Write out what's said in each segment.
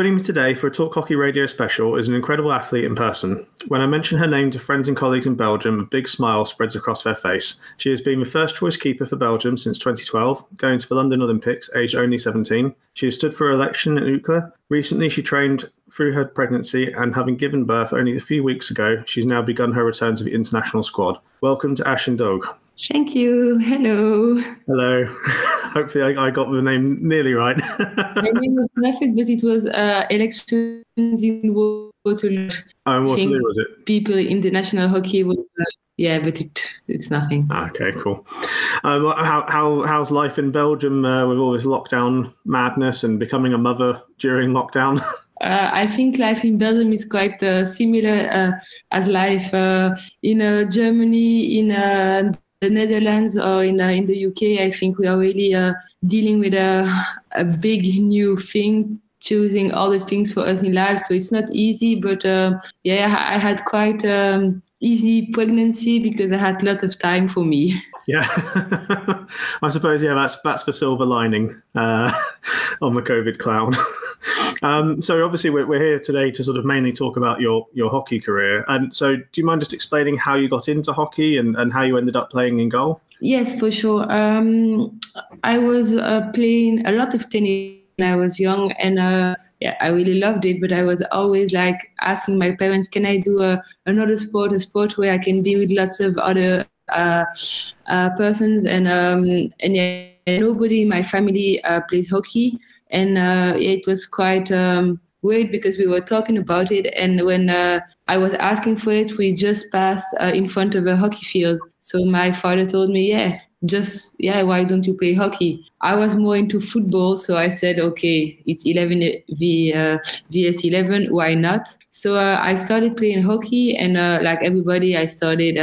Joining me today for a Talk Hockey Radio special is an incredible athlete in person. When I mention her name to friends and colleagues in Belgium, a big smile spreads across their face. She has been the first choice keeper for Belgium since 2012, going to the London Olympics, aged only 17. She has stood for election at UCLA. Recently, she trained through her pregnancy, and having given birth only a few weeks ago, she's now begun her return to the international squad. Welcome to Aisling D'Hooghe. Thank you. Hello. Hello. Hopefully, I, I, got the name nearly right. My name was perfect, but it was uh, elections in Waterloo. Oh, in Waterloo, was it? People in the national hockey uh, yeah, but it it's nothing. Ah, okay, cool. Um, how how how's life in Belgium uh, with all this lockdown madness and becoming a mother during lockdown? Uh, I think life in Belgium is quite uh, similar uh, as life uh, in uh, Germany, in the Netherlands or in uh, in the UK, I think we are really uh, dealing with a a big new thing, choosing all the things for us in life. So it's not easy, but uh, yeah, I had quite um, easy pregnancy because I had lots of time for me. Yeah, I suppose yeah, that's that's the silver lining uh, on the COVID cloud. Um, so obviously we're, we're here today to sort of mainly talk about your your hockey career. And so, do you mind just explaining how you got into hockey and, and how you ended up playing in goal? Yes, for sure. Um, I was uh, playing a lot of tennis when I was young, and uh, yeah, I really loved it. But I was always like asking my parents, "Can I do a, another sport, a sport where I can be with lots of other uh, uh, persons, and um, and yeah, nobody in my family uh, plays hockey, and uh, it was quite um, weird because we were talking about it, and when uh, I was asking for it, we just passed uh, in front of a hockey field. So my father told me, "Yeah, just yeah, why don't you play hockey?" I was more into football, so I said, "Okay, it's 11 v vs 11, why not?" So I started playing hockey, and like everybody, I started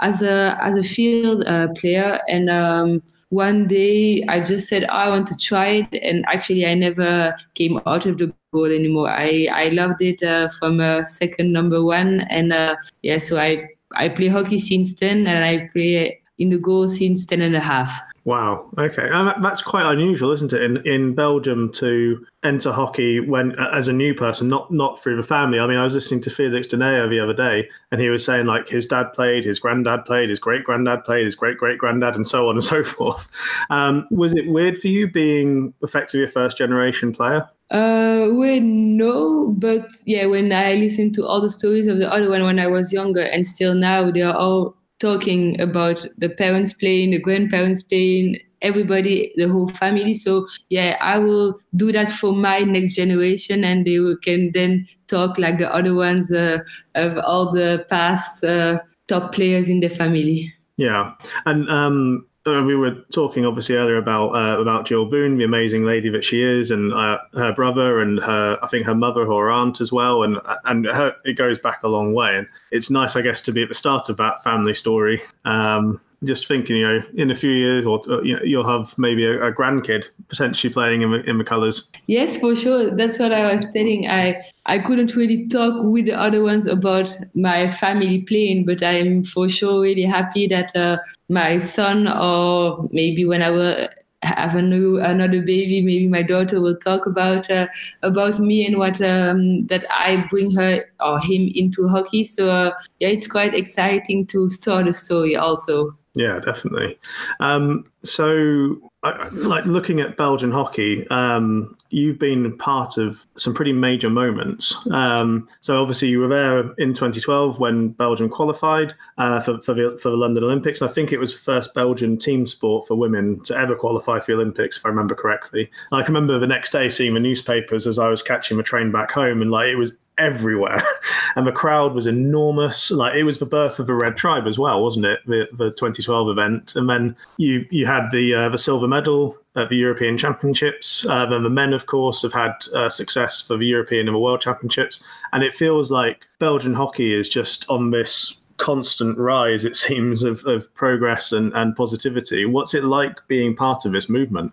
as a as a field uh, player and um, one day I just said oh, I want to try it and actually I never came out of the goal anymore. I I loved it uh, from a second number one and uh, yeah so I I play hockey since then and I play in the goal since 10 and a half Wow. Okay, and that's quite unusual, isn't it, in in Belgium to enter hockey when as a new person, not not through the family. I mean, I was listening to Felix Denayer the other day, and he was saying like his dad played, his granddad played, his great granddad played, his great great granddad, and so on and so forth. Um, was it weird for you being effectively a first generation player? Uh, well, no, but yeah, when I listen to all the stories of the other one when I was younger, and still now, they are all talking about the parents playing, the grandparents playing, everybody, the whole family. So yeah, I will do that for my next generation, and they can then talk like the other ones uh, of all the past uh, top players in the family. Yeah, and um, uh, we were talking obviously earlier about uh, about Jill Boon, the amazing lady that she is, and uh, her brother, and her I think her mother or aunt as well, and and her, it goes back a long way, and it's nice, I guess, to be at the start of that family story. Um, just thinking, you know, in a few years, or uh, you know, you'll have maybe a, a, grandkid potentially playing in in the colours. Yes, for sure. That's what I was telling. I I couldn't really talk with the other ones about my family playing, but I'm for sure really happy that uh, my son, or maybe when I will have a new another baby, maybe my daughter will talk about uh, about me and what um, that I bring her or him into hockey. So uh, yeah, it's quite exciting to start a story also. Yeah, definitely. Um, so, like looking at Belgian hockey, um, you've been part of some pretty major moments. Um, so, obviously, you were there in 2012 when Belgium qualified uh, for for the, for the London Olympics. I think it was the first Belgian team sport for women to ever qualify for the Olympics, if I remember correctly. I can remember the next day seeing the newspapers as I was catching the train back home, and like it was everywhere, and the crowd was enormous. Like it was the birth of the Red Tribe as well, wasn't it? The, the 2012 event, and then you you had the uh, the silver medal at the European Championships. Uh, then the men, of course, have had uh, success for the European and the World Championships, and it feels like Belgian hockey is just on this constant rise, it seems, of, of progress and, and positivity. What's it like being part of this movement?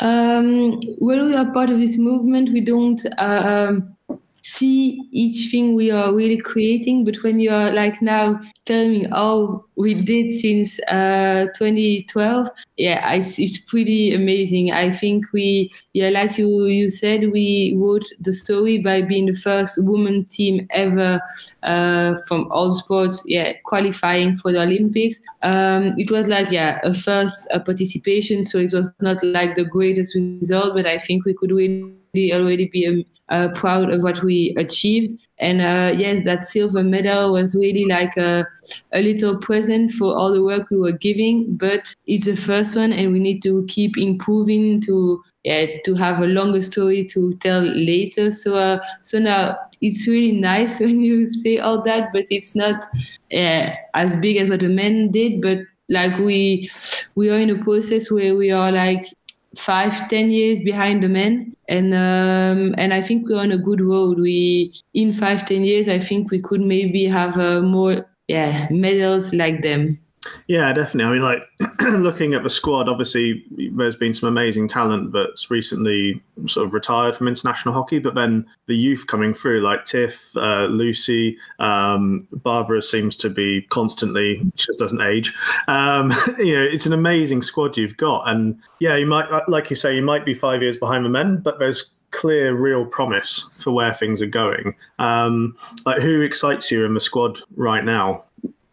Um, when we are part of this movement, we don't. Uh, um see each thing we are really creating. But when you are like now telling me, oh, we did since uh, 2012, yeah, it's, it's pretty amazing. I think we, yeah, like you you said, we wrote the story by being the first woman team ever uh, from all sports, yeah, qualifying for the Olympics. Um, it was like yeah, a first uh, participation, so it was not like the greatest result, but I think we could really already be um, uh, proud of what we achieved. And uh, yes, that silver medal was really like a, a little present for all the work we were giving. But it's the first one, and we need to keep improving to yeah, to have a longer story to tell later. So uh, so now it's really nice when you say all that, but it's not as big as what the men did. But like we we are in a process where we are like five ten years behind the men and um, and I think we're on a good road. We in five ten years I think we could maybe have uh, more yeah medals like them yeah, definitely. I mean, like looking at the squad, obviously there's been some amazing talent that's recently sort of retired from international hockey, but then the youth coming through, like Tiff, uh, Lucy, um, Barbara seems to be constantly just doesn't age. Um, you know, it's an amazing squad you've got, and yeah, you might, like you say, you might be five years behind the men, but there's clear, real promise for where things are going. Um, like, who excites you in the squad right now?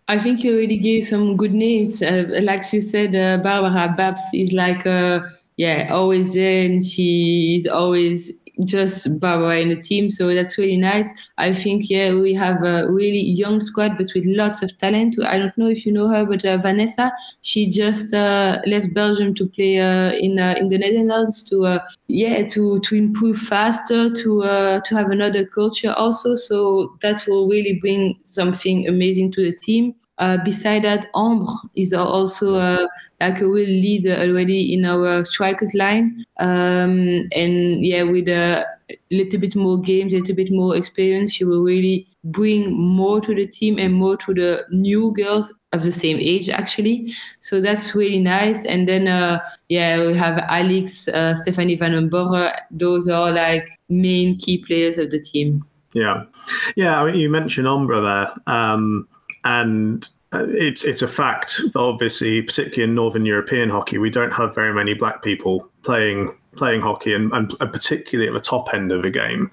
I think you already gave some good names. Uh, like you said, uh, Barbara Babs is like, uh, yeah, always there, and she is always just Baba in the team. So that's really nice. I think, yeah, we have a really young squad, but with lots of talent. I don't know if you know her, but uh, Vanessa, she just uh, left Belgium to play uh, in uh, in the Netherlands to uh, yeah to to improve faster, to uh, to have another culture also. So that will really bring something amazing to the team. Uh, beside that, Ambre is also uh, like a real leader already in our strikers line. Um, and yeah, with a little bit more games, a little bit more experience, she will really bring more to the team and more to the new girls of the same age actually. So that's really nice. And then uh, yeah, we have Alex, uh, Stephanie Van den Borre. Those are like main key players of the team. Yeah, yeah. I mean, you mentioned Ambre there. Um, and uh, it's it's a fact. Obviously, particularly in Northern European hockey, we don't have very many black people playing playing hockey, and, and, particularly at the top end of the game.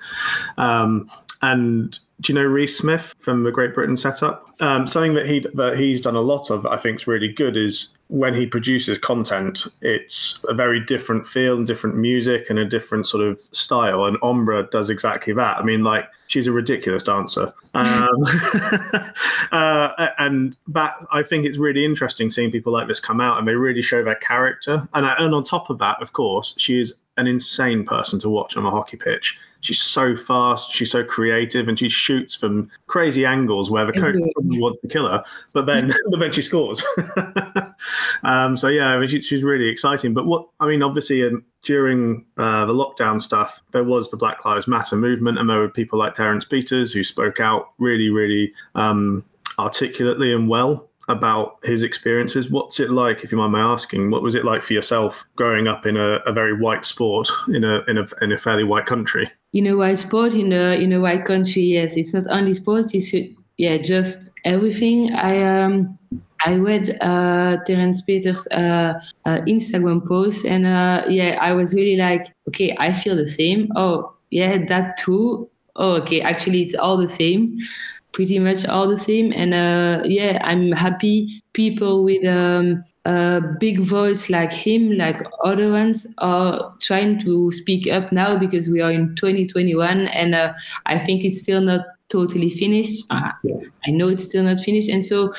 Um, and do you know Rhys Smith from the Great Britain setup? Um, something that he that he's done a lot of, I think, is really good. Is when he produces content, it's a very different feel and different music and a different sort of style. And Ambre does exactly that. I mean, like she's a ridiculous dancer, um, uh, and that I think it's really interesting seeing people like this come out and they really show their character. And and on top of that, of course, she is an insane person to watch on a hockey pitch she's so fast, she's so creative, and she shoots from crazy angles where the coach probably wants to kill her, but then but then she scores. um, so yeah, I mean, she, she's really exciting. But what I mean, obviously, um, during uh, the lockdown stuff, there was the Black Lives Matter movement, and there were people like Terrance Pieters who spoke out really, really um, articulately and well about his experiences. What's it like, if you mind my asking? What was it like for yourself growing up in a, a very white sport in a, in a in a fairly white country? In a white sport in a in a white country, yes, it's not only sports. It's yeah, just everything. I um I read uh, Terrance Pieters' uh, uh, Instagram post, and uh, yeah, I was really like, okay, I feel the same. Oh, yeah, that too. Oh, okay, actually, it's all the same pretty much all the same. And uh, yeah, I'm happy people with um, a big voice like him, like other ones, are trying to speak up now because we are in 2021, and uh, I think it's still not totally finished. Uh, I know it's still not finished, and so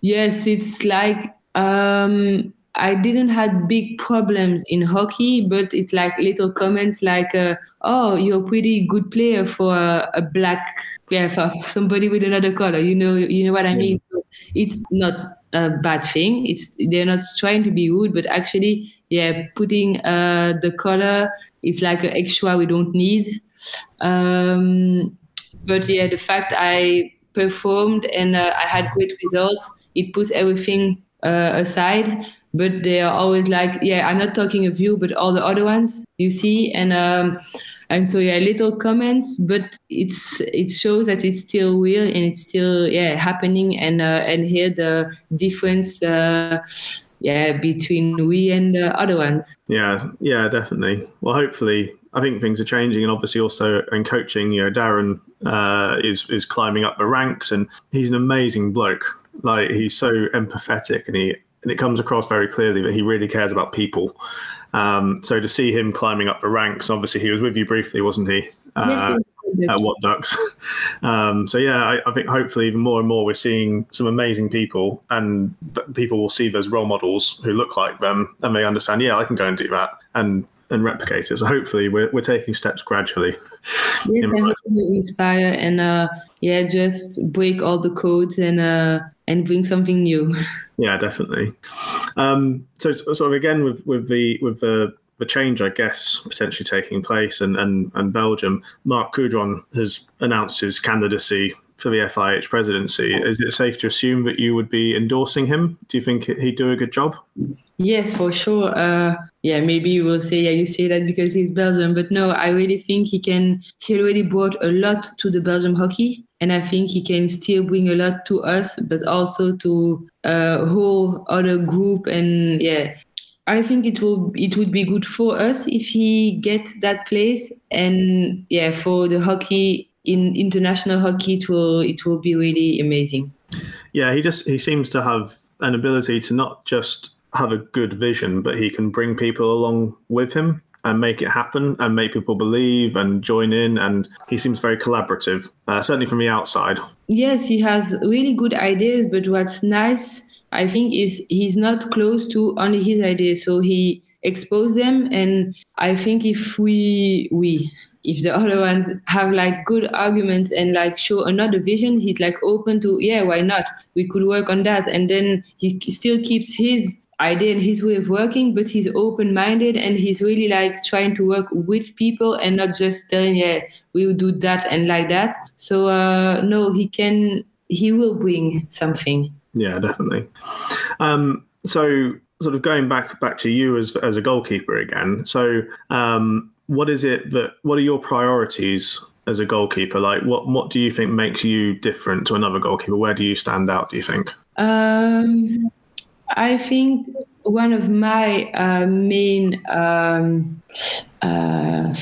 yes, it's like. Um, I didn't have big problems in hockey, but it's like little comments like, uh, "Oh, you're a pretty good player for a, a black, yeah, for somebody with another color." You know, you know what I mean. So it's not a bad thing. It's they're not trying to be rude, but actually, yeah, putting uh, the color is like an extra we don't need. Um, but yeah, the fact I performed and uh, I had great results, it puts everything uh, aside but they are always like, yeah, I'm not talking of you, but all the other ones you see. And um, and so yeah, little comments, but it's it shows that it's still real and it's still yeah happening, and uh, and here the difference. Uh, yeah, between we and the other ones. Yeah, yeah, definitely. Well, hopefully, I think things are changing, and obviously also in coaching, you know, Darren uh, is is climbing up the ranks, and he's an amazing bloke. Like he's so empathetic, and he and it comes across very clearly that he really cares about people. Um, so to see him climbing up the ranks, obviously he was with you briefly, wasn't he? Uh, yes, at Watducks. Um, so yeah, I, I, think hopefully even more and more we're seeing some amazing people, and people will see those role models who look like them, and they understand. Yeah, I can go and do that, and and replicate it. So hopefully we're we're taking steps gradually. Yes, I hope to inspire and uh, yeah, just break all the codes and uh, and bring something new. Yeah, definitely. Um, so sort of again with with the with the the change, I guess, potentially taking place, and and, and Belgium. Marc Coudron has announced his candidacy for the FIH presidency. Is it safe to assume that you would be endorsing him? Do you think he'd do a good job? Yes, for sure. Uh, yeah, maybe you will say, yeah, you say that because he's Belgian, but no, I really think he can. He already brought a lot to the Belgian hockey, and I think he can still bring a lot to us, but also to a whole other group. And yeah, I think it will it would be good for us if he get that place, and yeah, for the hockey in international hockey, it will it will be really amazing. Yeah, he just he seems to have an ability to not just have a good vision, but he can bring people along with him and make it happen and make people believe and join in. And he seems very collaborative, uh, certainly from the outside. Yes, he has really good ideas, but what's nice, I think, is he's not close to only his ideas. So he expose them and i think if we we if the other ones have like good arguments and like show another vision he's like open to yeah why not we could work on that and then he still keeps his idea and his way of working, but he's open minded and he's really like trying to work with people and not just telling, yeah, we will do that and like that. So uh, no, he can, he will bring something. Yeah, definitely. Um, so sort of going back back to you as as a goalkeeper again. So um, what is it that what are your priorities as a goalkeeper? Like what what do you think makes you different to another goalkeeper? Where do you stand out? Do you think? Um, I think one of my uh, main um, uh,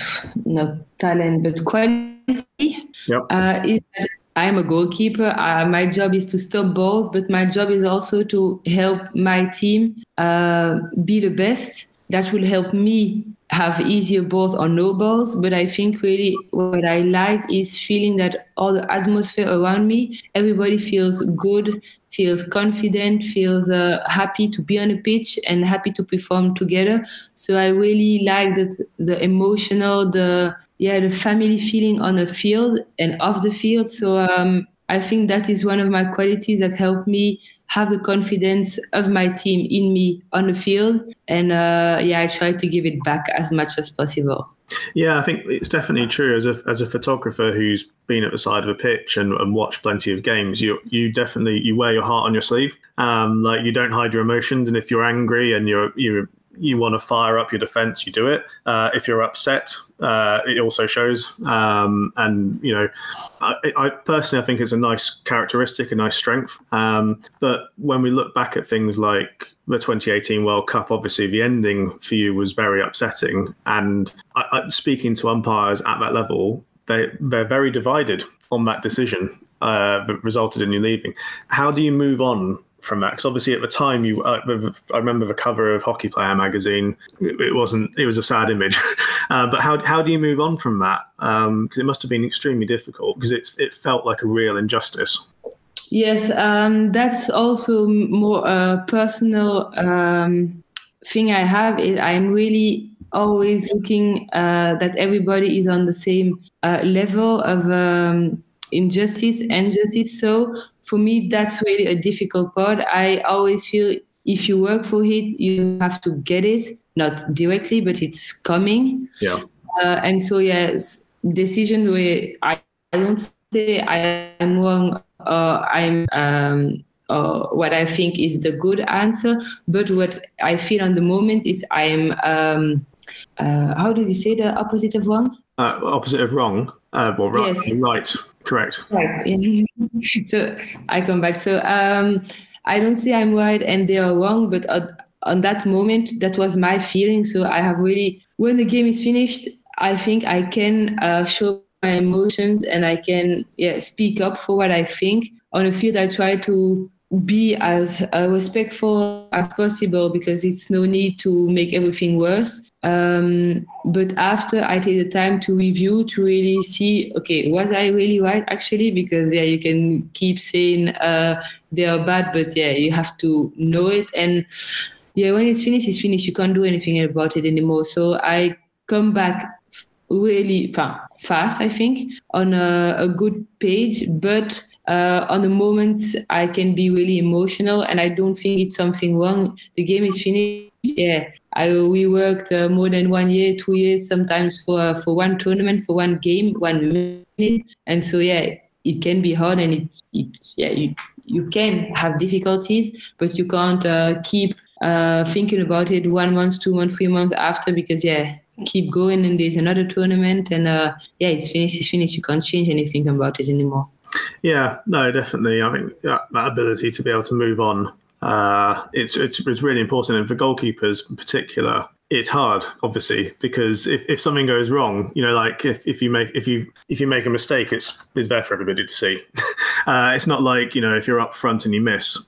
not talent but quality yep. uh, is that I'm a goalkeeper. Uh, my job is to stop balls, but my job is also to help my team uh, be the best. That will help me have easier balls or no balls. But I think really what I like is feeling that all the atmosphere around me, everybody feels good, feels confident, feels uh, happy to be on a pitch and happy to perform together. So I really like the emotional, the yeah, the family feeling on the field and off the field. So um, I think that is one of my qualities that help me have the confidence of my team in me on the field. And uh, yeah, I try to give it back as much as possible. Yeah, I think it's definitely true. As a as a photographer who's been at the side of a pitch and, and watched plenty of games, you you definitely you wear your heart on your sleeve. Um, like you don't hide your emotions, and if you're angry and you're you you want to fire up your defense, you do it. Uh, if you're upset, uh, it also shows. Um, and you know, I, I, personally I think it's a nice characteristic, a nice strength. Um, but when we look back at things like the 2018 World Cup, obviously the ending for you was very upsetting. And I, I, speaking to umpires at that level, they they're very divided on that decision uh, that resulted in you leaving. How do you move on from that? Because obviously at the time you uh, I remember the cover of Hockey Player magazine. It wasn't it was a sad image. Uh, but how how do you move on from that? Because um, it must have been extremely difficult because it it felt like a real injustice yes um, that's also more a personal um, thing I have is I'm really always looking uh, that everybody is on the same uh, level of um, injustice and justice so for me, that's really a difficult part. I always feel if you work for it, you have to get it, not directly, but it's coming. Yeah. Uh, and so, yes, decision where I, I don't say I am wrong I'm um, or what I think is the good answer, but what I feel on the moment is I'm um, uh, how do you say the opposite of wrong? Uh, opposite of wrong. Uh, well, right. Yes. Right. Correct. Right. yeah. so I come back. So um, I don't say I'm right and they are wrong, but on that moment, that was my feeling. So I have really, when the game is finished, I think I can uh, show my emotions and I can yeah speak up for what I think. On the field, I try to be as uh, respectful as possible because it's no need to make everything worse. Um, but after I take the time to review to really see, okay, was I really right actually? Because yeah, you can keep saying uh, they are bad, but yeah, you have to know it. And yeah, when it's finished, it's finished. You can't do anything about it anymore. So I come back really fast, I think, on a, a good page, but uh, on the moment I can be really emotional, and I don't think it's something wrong. The game is finished. Yeah, I we worked uh, more than one year, two years, sometimes for for one tournament, for one game, one minute, and so yeah, it can be hard, and it, it yeah you you can have difficulties, but you can't uh, keep uh, thinking about it one month, two months, three months after because yeah, keep going and there's another tournament and uh, yeah, it's finished, it's finished. You can't change anything about it anymore. Yeah, no, definitely. I think that, that ability to be able to move on, uh, it's, it's it's really important, and for goalkeepers in particular, it's hard, obviously, because if, if something goes wrong, you know, like if, if you make if you if you make a mistake, it's it's there for everybody to see. uh, it's not like you know if you're up front and you miss,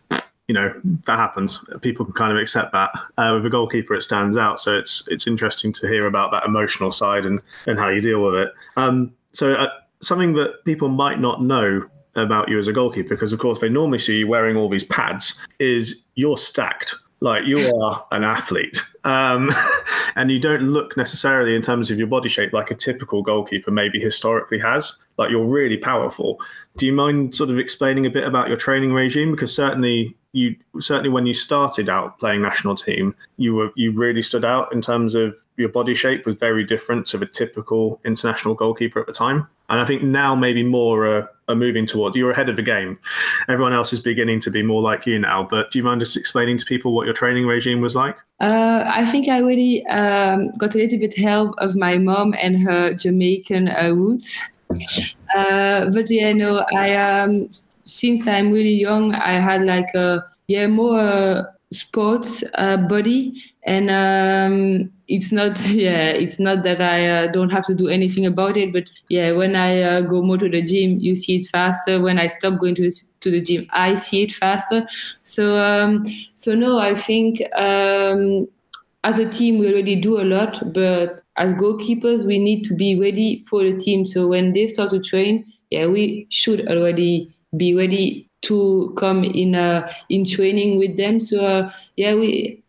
you know that happens. People can kind of accept that. Uh, with a goalkeeper, it stands out. So it's it's interesting to hear about that emotional side and and how you deal with it. Um, so uh, something that people might not know about you as a goalkeeper, because of course they normally see you wearing all these pads, is you're stacked. Like you are an athlete, um, and you don't look necessarily in terms of your body shape like a typical goalkeeper maybe historically has. Like you're really powerful. Do you mind sort of explaining a bit about your training regime? Because certainly you certainly when you started out playing national team, you were you really stood out in terms of your body shape was very different to the typical international goalkeeper at the time. And I think now maybe more uh, are moving towards you're ahead of the game. Everyone else is beginning to be more like you now. But do you mind just explaining to people what your training regime was like? Uh, I think I really um, got a little bit help of my mom and her Jamaican uh, roots. Uh, but yeah, no, I um, since I'm really young, I had like a yeah more sports uh, body, and um, it's not yeah it's not that I uh, don't have to do anything about it, but yeah, when I uh, go more to the gym, you see it faster. When I stop going to to the gym, I see it faster. So um, so no, I think um, as a team we already do a lot, but as goalkeepers we need to be ready for the team. So when they start to train, yeah, we should already be ready to come in uh, in training with them. So uh, yeah, we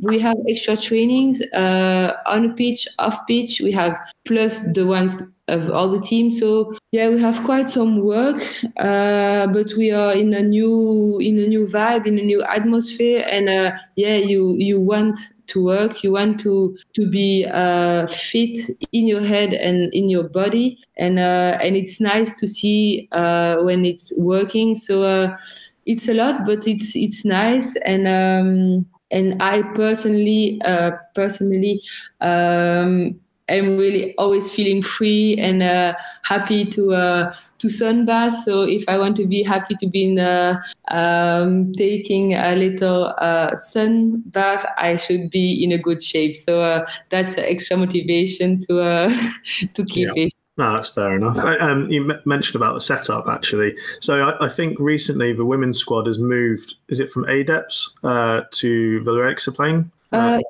we have extra trainings uh, on pitch, off pitch. We have plus the ones of all the teams. So yeah, we have quite some work, uh, but we are in a new in a new vibe, in a new atmosphere, and uh, yeah, you you want to work, you want to to be uh, fit in your head and in your body, and uh, and it's nice to see uh, when it's working. So uh, it's a lot, but it's it's nice and. Um, and I personally, uh, personally, um, am really always feeling free and uh, happy to uh, to sunbath. So if I want to be happy to be in the, um, taking a little uh, sun bath, I should be in a good shape. So uh, that's extra motivation to uh, to keep Yeah. it. No, that's fair enough. I- Um, you m- mentioned about the setup actually. So I, I think recently the women's squad has moved. Is it from ADEPS uh, to Villerex Uh,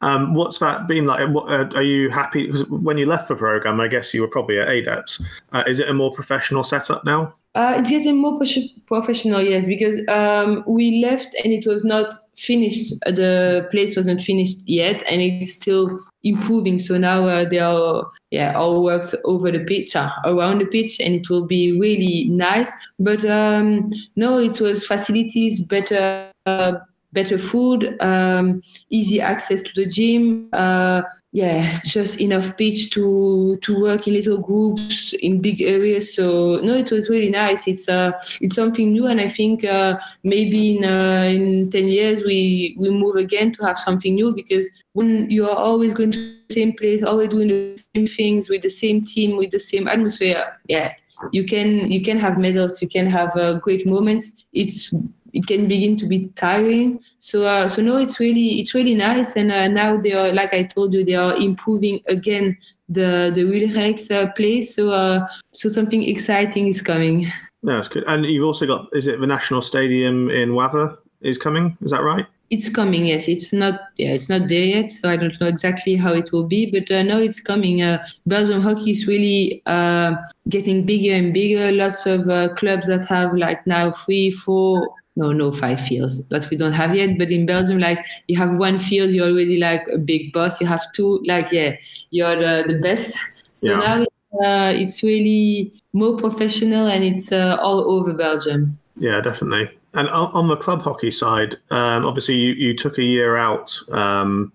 Um, what's that been like? What, uh, are you happy? Because when you left the program, I guess you were probably at ADEPS. Uh, is it a more professional setup now? Uh, it's getting more prof- professional, yes, because um, we left and it was not finished. The place wasn't finished yet, and it's still improving. So now uh, they are, yeah, all works over the pitch, uh, around the pitch, and it will be really nice. But um, no, it was facilities, better. Uh, better food, um, easy access to the gym, uh, yeah just enough pitch to to work in little groups in big areas. So no it was really nice. It's uh it's something new and i think uh, maybe in uh, in 10 years we we move again to have something new because when you are always going to the same place always doing the same things with the same team with the same atmosphere yeah you can you can have medals you can have uh, great moments. It's it can begin to be tiring. So uh, so no, it's really it's really nice. And uh, now they are like I told you, they are improving again the the Wilrex uh, place. So uh, so something exciting is coming. No, that's good. And you've also got is it the National Stadium in Wavre is coming? Is that right? It's coming, yes. It's not, yeah, it's not there yet, so I don't know exactly how it will be. But uh, no, it's coming. Uh, Belgium hockey is really uh, getting bigger and bigger. Lots of uh, clubs that have like now three, four, no, no five fields that we don't have yet. But in Belgium, like you have one field, you're already like a big boss. You have two, like yeah, you're the, the best. So yeah. now uh, it's really more professional and it's uh, all over Belgium. Yeah, definitely. And on, the club hockey side, um, obviously you, you took a year out um,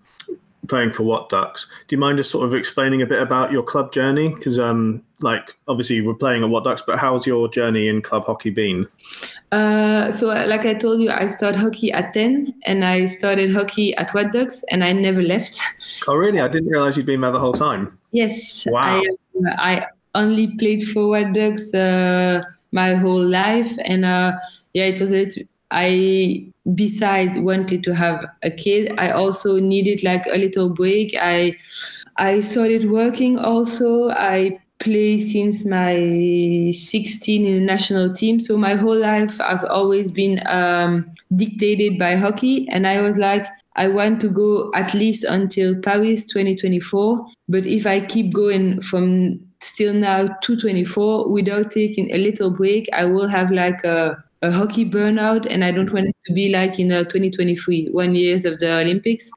playing for Watducks. Do you mind just sort of explaining a bit about your club journey? Because, um, like, obviously you were playing at Watducks, but how's your journey in club hockey been? Uh, so, like I told you, I started hockey at 10 and I started hockey at Watducks and I never left. Oh, really? I didn't realize you'd been there the whole time. Yes. Wow. I, I only played for Watducks uh, my whole life. And uh, yeah, it was a little, I beside wanted to have a kid, I also needed like a little break. I I started working also. I play since my 16 in the national team. So my whole life I've always been um, dictated by hockey. And I was like, I want to go at least until Paris 2024. But if I keep going from still now 224 without taking a little break, I will have like a, a hockey burnout. And I don't want it to be like in uh, 2023, one years of the Olympics.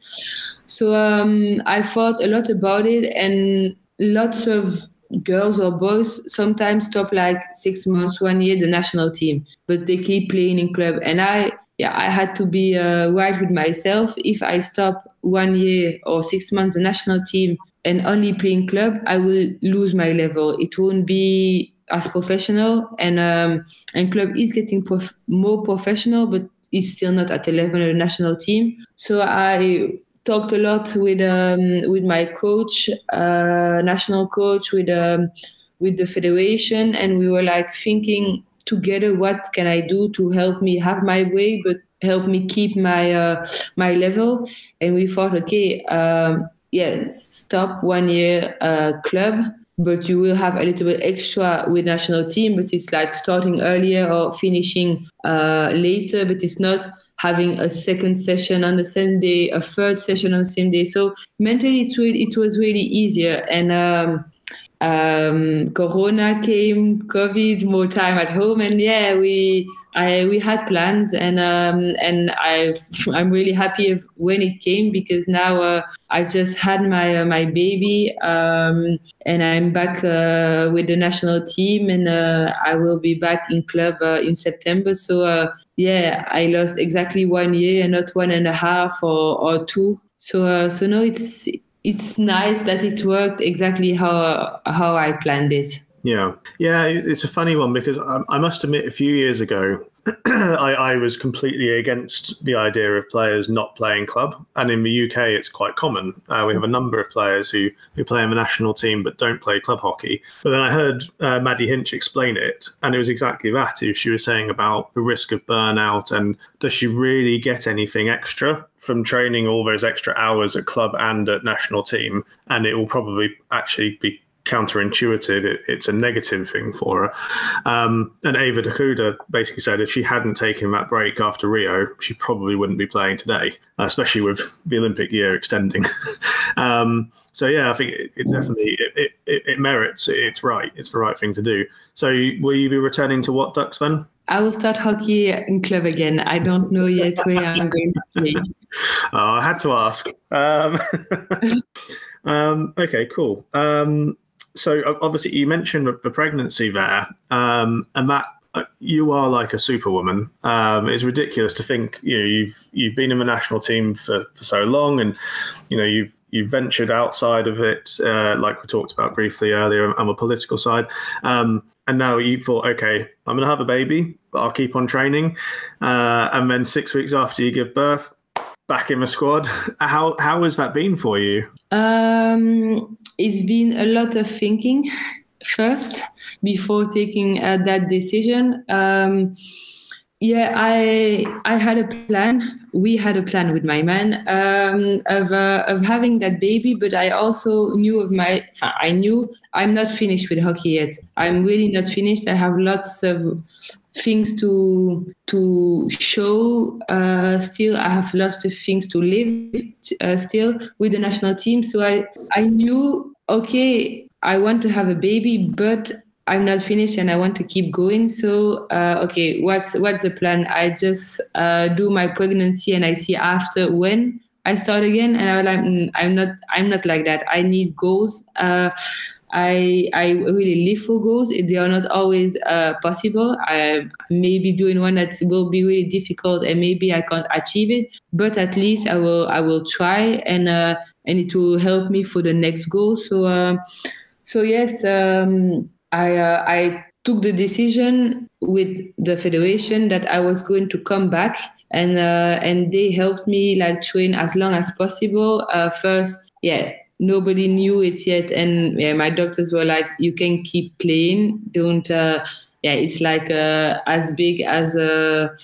So um, I thought a lot about it and lots of girls or boys sometimes stop like six months, one year, the national team, but they keep playing in club. And I, yeah, I had to be uh, right with myself. If I stop one year or six months, the national team, and only playing club, I will lose my level. It won't be as professional, and um, and club is getting prof- more professional, but it's still not at the level of the national team. So I talked a lot with um, with my coach, uh, national coach, with um, with the federation, and we were like thinking together, what can I do to help me have my way, but help me keep my uh, my level? And we thought, okay, um, yeah, stop one year uh, club. But you will have a little bit extra with national team, but it's like starting earlier or finishing uh, later. But it's not having a second session on the same day, a third session on the same day. So mentally, it's really, it was really easier. And um, um, Corona came, COVID, more time at home, and yeah, we I we had plans, and um, and I I'm really happy when it came because now uh, I just had my uh, my baby, um, and I'm back uh, with the national team, and uh, I will be back in club uh, in September. So uh, yeah, I lost exactly one year and not one and a half or or two. So so no, it's it's nice that it worked exactly how how I planned it. Yeah, yeah, it's a funny one because I, I must admit, a few years ago, I, I, was completely against the idea of players not playing club, and in the UK, it's quite common. Uh, we have a number of players who who play in the national team but don't play club hockey. But then I heard uh, Maddie Hinch explain it, and it was exactly that. She was saying about the risk of burnout, and does she really get anything extra from training all those extra hours at club and at national team? And it will probably actually be counterintuitive. It, it's a negative thing for her. Um, and Eva Dakuda basically said if she hadn't taken that break after Rio, she probably wouldn't be playing today, especially with the Olympic year extending. um, so yeah, I think it, it definitely it, it, it, merits. It's right. It's the right thing to do. So will you be returning to Watducks then? I will start hockey in club again. I don't know yet where I'm going to play. oh, I had to ask. Um, um, okay, cool. Um, so obviously you mentioned the pregnancy there, um, and that uh, you are like a superwoman. Um, it's ridiculous to think you know you've you've been in the national team for, for so long, and you know you've you've ventured outside of it, uh, like we talked about briefly earlier, on the political side, um, and now you thought, okay, I'm going to have a baby, but I'll keep on training, uh, and then six weeks after you give birth, back in the squad. How how has that been for you? Um, it's been a lot of thinking first before taking uh, that decision. Um, yeah, I I had a plan. We had a plan with my man um, of uh, of having that baby, but I also knew of my. I knew I'm not finished with hockey yet. I'm really not finished. I have lots of things to to show uh, still i have lots of things to live uh, still with the national team so i i knew okay i want to have a baby but I'm not finished and I want to keep going. So uh, okay, what's what's the plan? I just uh, do my pregnancy and I see after when I start again. And I was like, mm, I'm not I'm not like that. I need goals. I I really live for goals. They are not always uh, possible. I may be doing one that will be really difficult and maybe I can't achieve it. But at least I will I will try and uh, and it will help me for the next goal. So uh, so yes. Um, I uh, I took the decision with the federation that I was going to come back, and uh, and they helped me like train as long as possible. Uh, first, yeah, nobody knew it yet, and yeah, my doctors were like, "You can keep playing. Don't." Uh, yeah, it's like uh, as big as a.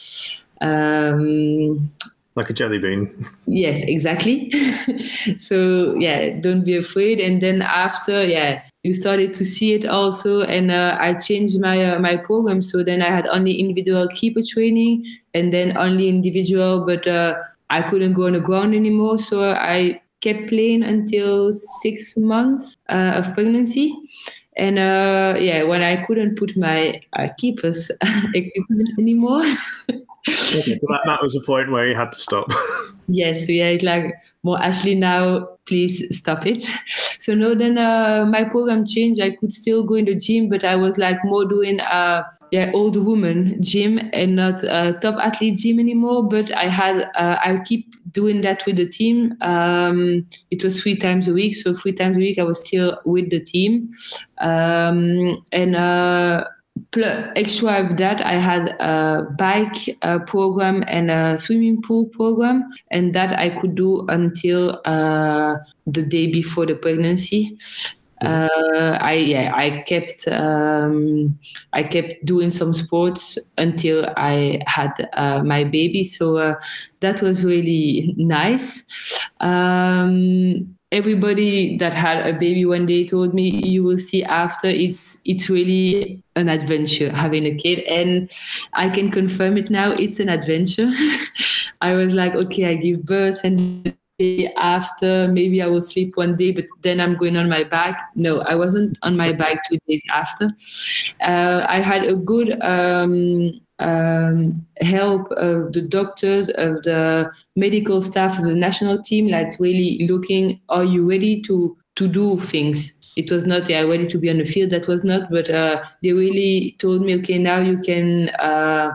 Um, like a jelly bean. Yes, exactly. so yeah, don't be afraid. And then after, yeah, you started to see it also and uh, i changed my uh, my program so then i had only individual keeper training and then only individual but uh, i couldn't go on the ground anymore so i kept playing until six months uh, of pregnancy. And uh, yeah when i couldn't put my uh, keepers equipment anymore. That, that was the point where you had to stop yes we are like well ashley now please stop it so no, then uh, my program changed. I could still go in the gym, but I was like more doing uh, yeah old woman gym and not uh, top athlete gym anymore. But I had uh, I keep doing that with the team. Um, it was three times a week, so three times a week I was still with the team, um, and uh, extra of that, I had a bike uh, program and a swimming pool program, and that I could do until uh, the day before the pregnancy. Uh, I yeah I kept um, I kept doing some sports until I had uh, my baby, so uh, that was really nice. Um, everybody that had a baby one day told me you will see after. It's it's really an adventure having a kid. And i can confirm it now it's an adventure. I was like okay i give birth and after maybe i will sleep one day but then i'm going on my back no i wasn't on my back two days after. Uh, i had a good um, um, help of the doctors, of the medical staff, of the national team, like really looking, are you ready to to do things? It was not, yeah, ready to be on the field. That was not, but uh, they really told me, okay, now you can uh,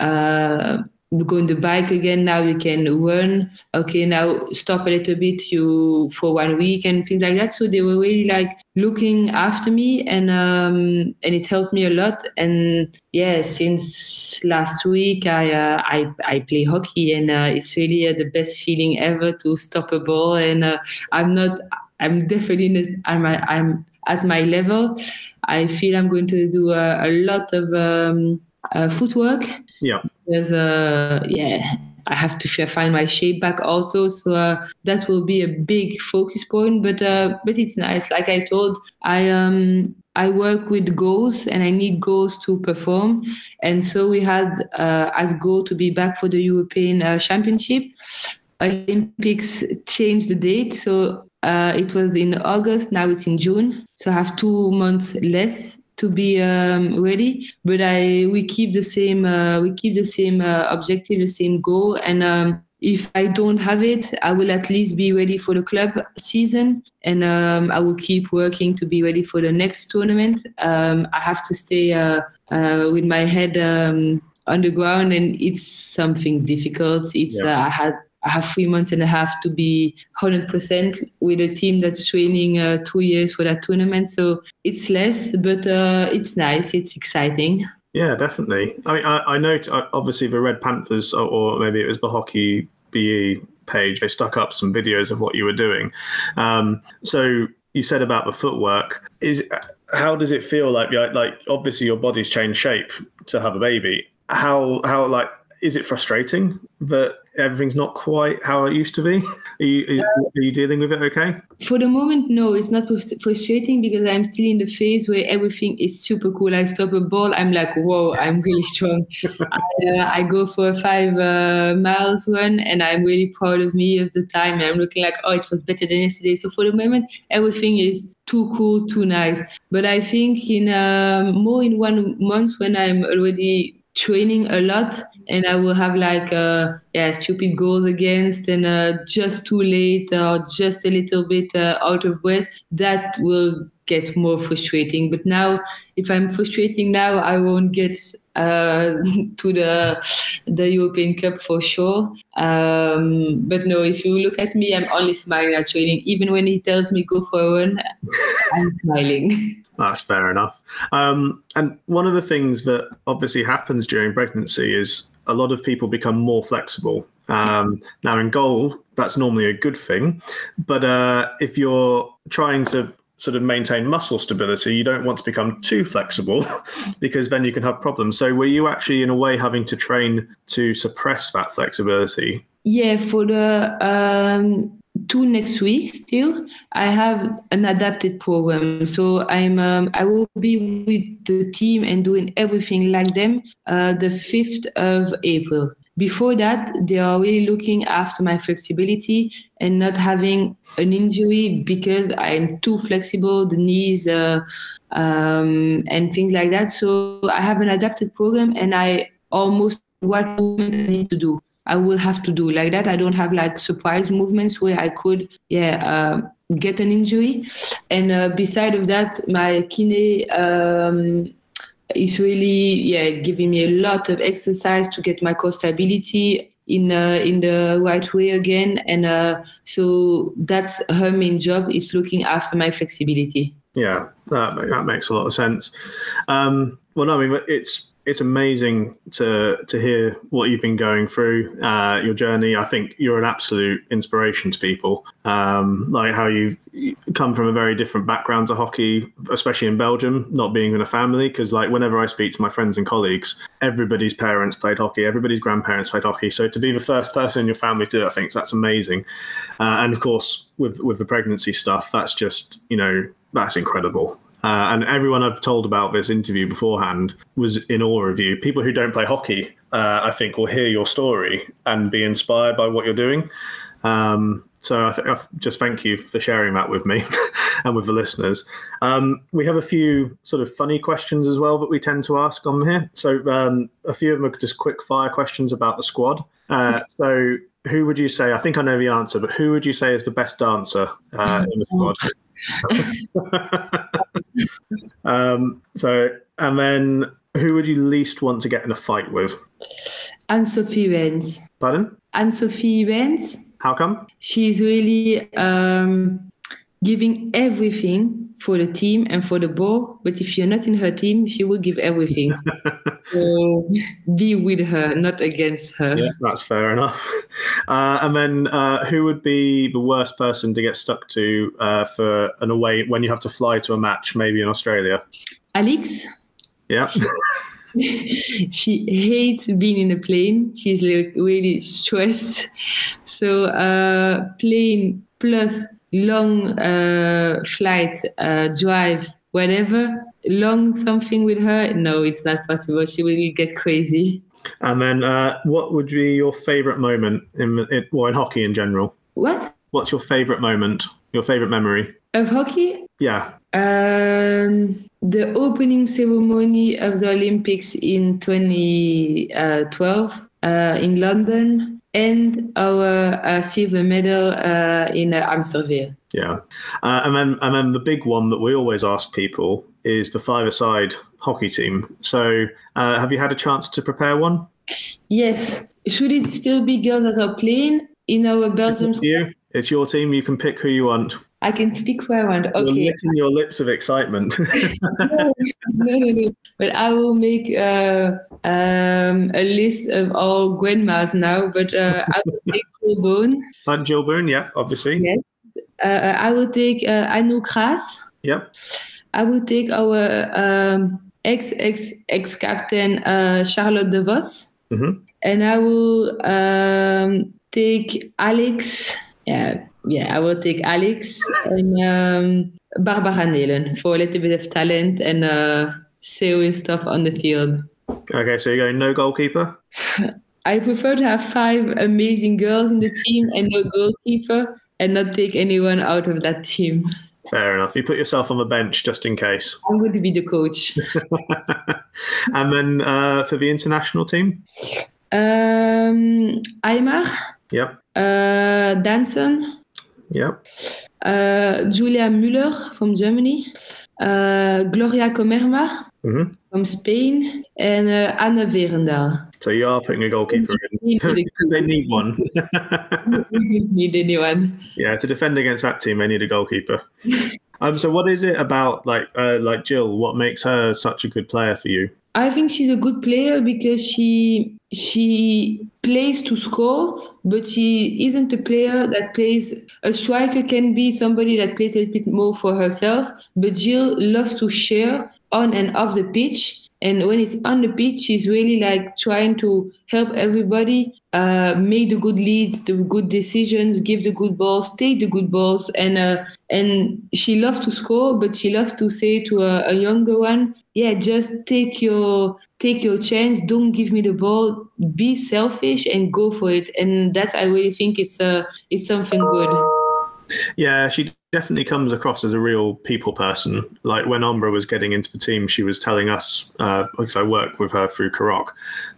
uh, go on the bike again. Now you can run. Okay now stop a little bit you for one week and things like that. So they were really like looking after me and um and it helped me a lot. And yeah since last week i uh, i i play hockey and uh, it's really uh, the best feeling ever to stop a ball. And uh, i'm not i'm definitely not, i'm i'm at my level. I feel i'm going to do a, a lot of um, uh, footwork. Yeah there's a yeah I have to find my shape back also. So uh, that will be a big focus point. But uh, but it's nice. Like I told, I um I work with goals and I need goals to perform. And so we had uh, as goal to be back for the European uh, Championship. Olympics changed the date, so uh, it was in August. Now it's in June. So I have two months less to be um, ready but i we keep the same uh, we keep the same uh, objective the same goal. And um, if i don't have it i will at least be ready for the club season. And um, i will keep working to be ready for the next tournament. Um, i have to stay uh, uh with my head um, on the ground. And it's something difficult. It's yeah. Uh, i had I have three months and a half to be 100% with a team that's training uh, two years for that tournament. So it's less, but uh, it's nice. It's exciting. Yeah, definitely. I mean, I, I know obviously the Red Panthers, or, or maybe it was the Hockey BE page, they stuck up some videos of what you were doing. Um, so you said about the footwork. Is how does it feel like? Like obviously your body's changed shape to have a baby. How how like is it frustrating that everything's not quite how it used to be? Are you, are you dealing with it okay? For the moment, no, it's not frustrating because I'm still in the phase where everything is super cool. I stop a ball, I'm like, whoa, I'm really strong. I, uh, I, go for a five uh, miles run and I'm really proud of me of the time. And I'm looking like, oh, it was better than yesterday. So for the moment, everything is too cool, too nice. But I think in um, more in one month when I'm already training a lot and I will have like uh, yeah stupid goals against and uh, just too late or just a little bit uh, out of breath. That will get more frustrating. But now, if I'm frustrating now, I won't get uh, to the the European Cup for sure. Um, but no, if you look at me, I'm only smiling at training. Even when he tells me go for a run, I'm smiling. That's fair enough. Um, and one of the things that obviously happens during pregnancy is a lot of people become more flexible. Um, now, in goal, that's normally a good thing. But uh, if you're trying to sort of maintain muscle stability, you don't want to become too flexible because then you can have problems. So, were you actually, in a way, having to train to suppress that flexibility? Yeah, for the um, two next week still. I have an adapted program. So i'm um, i will be with the team and doing everything like them uh, the 5th of april. Before that they are really looking after my flexibility and not having an injury because i'm too flexible the knees uh, um, and things like that. So i have an adapted program and i almost what I need to do I will have to do like that. I don't have like surprise movements where I could, yeah, uh, get an injury. And uh, beside of that, my kine um, is really, yeah, giving me a lot of exercise to get my core stability in uh, in the right way again. And uh, so that's her main job is looking after my flexibility. Yeah, that that makes a lot of sense. Um, well, no, I mean, it's it's amazing to to hear what you've been going through, uh, your journey. I think you're an absolute inspiration to people. Um, like how you've come from a very different background to hockey, especially in Belgium, not being in a family. Because like whenever I speak to my friends and colleagues, everybody's parents played hockey, everybody's grandparents played hockey. So to be the first person in your family to do I think that's amazing. Uh, and of course, with with the pregnancy stuff, that's just you know that's incredible. Uh, and everyone I've told about this interview beforehand was in awe of you. People who don't play hockey, uh, I think, will hear your story and be inspired by what you're doing. Um, so I, th- I, just thank you for sharing that with me and with the listeners. Um, we have a few sort of funny questions as well that we tend to ask on here. So um, a few of them are just quick fire questions about the squad. Uh, so who would you say? I think I know the answer, but who would you say is the best dancer uh, in the squad? um, so, and then who would you least want to get in a fight with? Anne Sophie Weyns. Pardon? Anne Sophie Weyns. How come? She's really um, giving everything for the team and for the ball. But if you're not in her team, she will give everything. so be with her, not against her. Yeah, that's fair enough. Uh, and then, uh, who would be the worst person to get stuck to uh, for an away when you have to fly to a match, maybe in Australia? Alex. Yeah. she hates being in a plane. She's like really stressed. So uh, plane plus long uh, flight, uh, drive, whatever, long something with her, no, it's not possible. She will get crazy. And then, uh, what would be your favorite moment in, in, well, in hockey in general? What? What's your favorite moment? Your favorite memory of hockey? Yeah. Um, the opening ceremony of the Olympics in 2012 uh, in London and our uh, silver medal uh, in uh, Amsterdam. Yeah, uh, and then and then the big one that we always ask people is the five-a-side hockey team. So, have you had a chance to prepare one? Yes. Should it still be girls that are playing? in our Belgium It's you. It's your team. You can pick who you want. I can pick where I want. You're licking your lips with excitement. no, no, no. But I will make uh, um, a list of all grandmas now. But uh, I will take Jill Boon. like Jill Boon, yeah, obviously. Yes. Uh, I will take uh, Anouk Raas. Yep. I will take our um, ex ex ex captain uh, Charlotte De Vos, Mhm. and I will um, take Alex. Yeah, yeah, I will take Alex and um, Barbara Nelen for a little bit of talent and uh, serious stuff on the field. Okay, so you're going no goalkeeper. I prefer to have five amazing girls in the team and no goalkeeper, and not take anyone out of that team. Fair enough. You put yourself on the bench just in case. I'm going to be the coach. and then uh, for the international team. Um, Aymar, Yep. uh, Danson, Yep. uh, Julia Müller from Germany, uh, Gloria Comerma hmm from Spain, and uh, Anna Veenendaal. So you are putting a goalkeeper in. they need one. we don't need anyone. yeah, to defend against that team, they need a goalkeeper. um. So what is it about like uh, like Jill? What makes her such a good player for you? I think she's a good player because she she plays to score, but she isn't a player that plays. A striker can be somebody that plays a little bit more for herself, but Jill loves to share on and off the pitch. And when it's on the pitch, she's really like trying to help everybody uh, make the good leads, the good decisions, give the good balls, take the good balls, and uh, and she loves to score, but she loves to say to a, a younger one, yeah, just take your take your chance. Don't give me the ball. Be selfish and go for it. And that's I really think it's a it's something good. Yeah, she definitely comes across as a real people person. Like when Ambre was getting into the team, she was telling us, uh, because I work with her through Karok,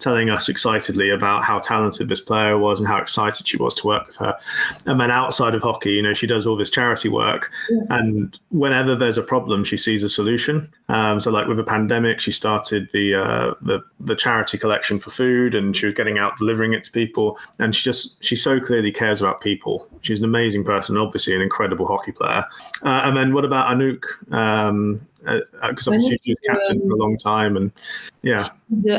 telling us excitedly about how talented this player was and how excited she was to work with her. And then outside of hockey, you know, she does all this charity work. Yes. And whenever there's a problem, she sees a solution. Um, so, like with the pandemic, she started the, uh, the the charity collection for food, and she was getting out delivering it to people. And she just she so clearly cares about people. She's an amazing person, obviously an incredible hockey player. Uh, and then what about Anouk? Um, because obviously she was captain for a long time, and yeah,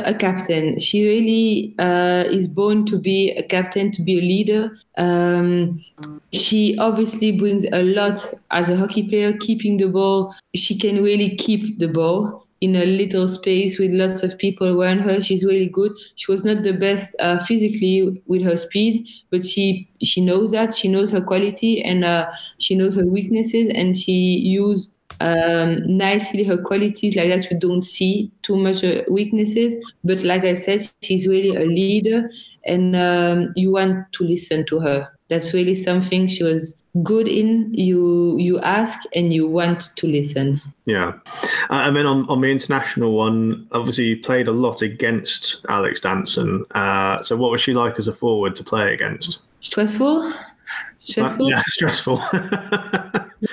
a captain. She really uh, is born to be a captain, to be a leader. Um, she obviously brings a lot as a hockey player, keeping the ball. She can really keep the ball in a little space with lots of people around her. She's really good. She was not the best uh, physically with her speed, but she she knows that. She knows her quality and uh, she knows her weaknesses, and she used um, nicely her qualities like that we don't see too much uh, weaknesses but like i said she's really a leader and um, you want to listen to her that's really something she was good in you you ask and you want to listen yeah. Uh, and then on, on the international one, obviously you played a lot against Alex Danson. Uh, so what was she like as a forward to play against? stressful stressful Uh, yeah, stressful.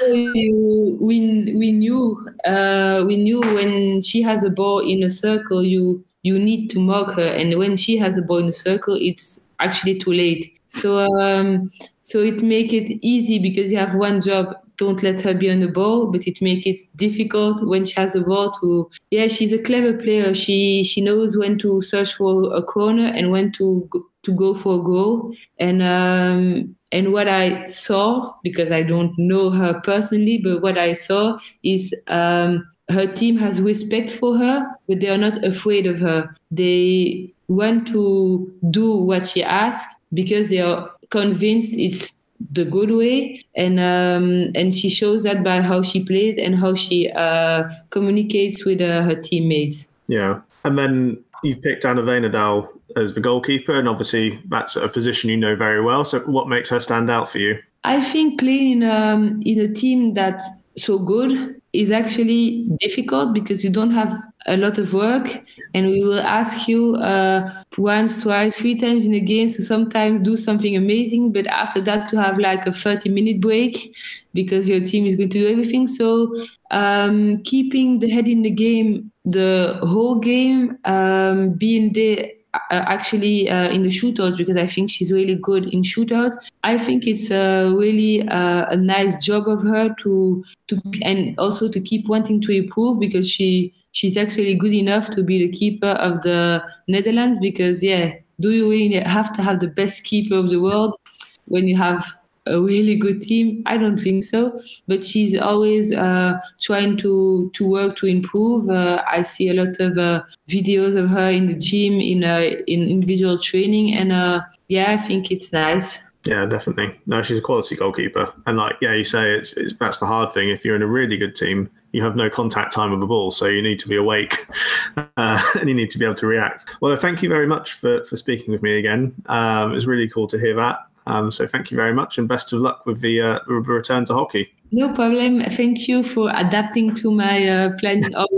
you, we we knew uh, we knew when she has a ball in a circle, you you need to mark her, and when she has a ball in a circle, it's actually too late. So um, so it make it easy because you have one job. Don't let her be on the ball, but it make it difficult when she has the ball to. Yeah, she's a clever player. She she knows when to search for a corner and when to to go for a goal. And um, and what I saw, because I don't know her personally, but what I saw is um, her team has respect for her, but they are not afraid of her. They want to do what she asks because they are convinced it's the good way, and um, and she shows that by how she plays and how she uh, communicates with uh, her teammates. yeah. And then you've picked Anna Veenendaal as the goalkeeper, and obviously that's a position you know very well. So what makes her stand out for you? I think playing in, um, in a team that's so good is actually difficult because you don't have a lot of work and we will ask you uh, once, twice, three times in a game to sometimes do something amazing, but after that to have like a 30 minute break because your team is going to do everything. So um, keeping the head in the game the whole game, um, being there actually uh, in the shootouts because I think she's really good in shootouts. I think it's uh, really a nice job of her to to and also to keep wanting to improve because she she's actually good enough to be the keeper of the Netherlands because yeah, do you really have to have the best keeper of the world when you have a really good team? I don't think so. But she's always uh, trying to to work to improve. Uh, I see a lot of uh, videos of her in the gym in uh, in individual training, and uh, yeah, I think it's nice. Yeah, definitely. No, she's a quality goalkeeper, and like yeah, you say it's, it's that's the hard thing. If you're in a really good team, you have no contact time with the ball, so you need to be awake uh, and you need to be able to react. Well, thank you very much for for speaking with me again. Um, it was really cool to hear that. Um, so thank you very much, and best of luck with the, uh, the return to hockey. No problem. Thank you for adapting to my uh, of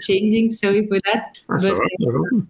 changing. Sorry for that. That's but, all right. No.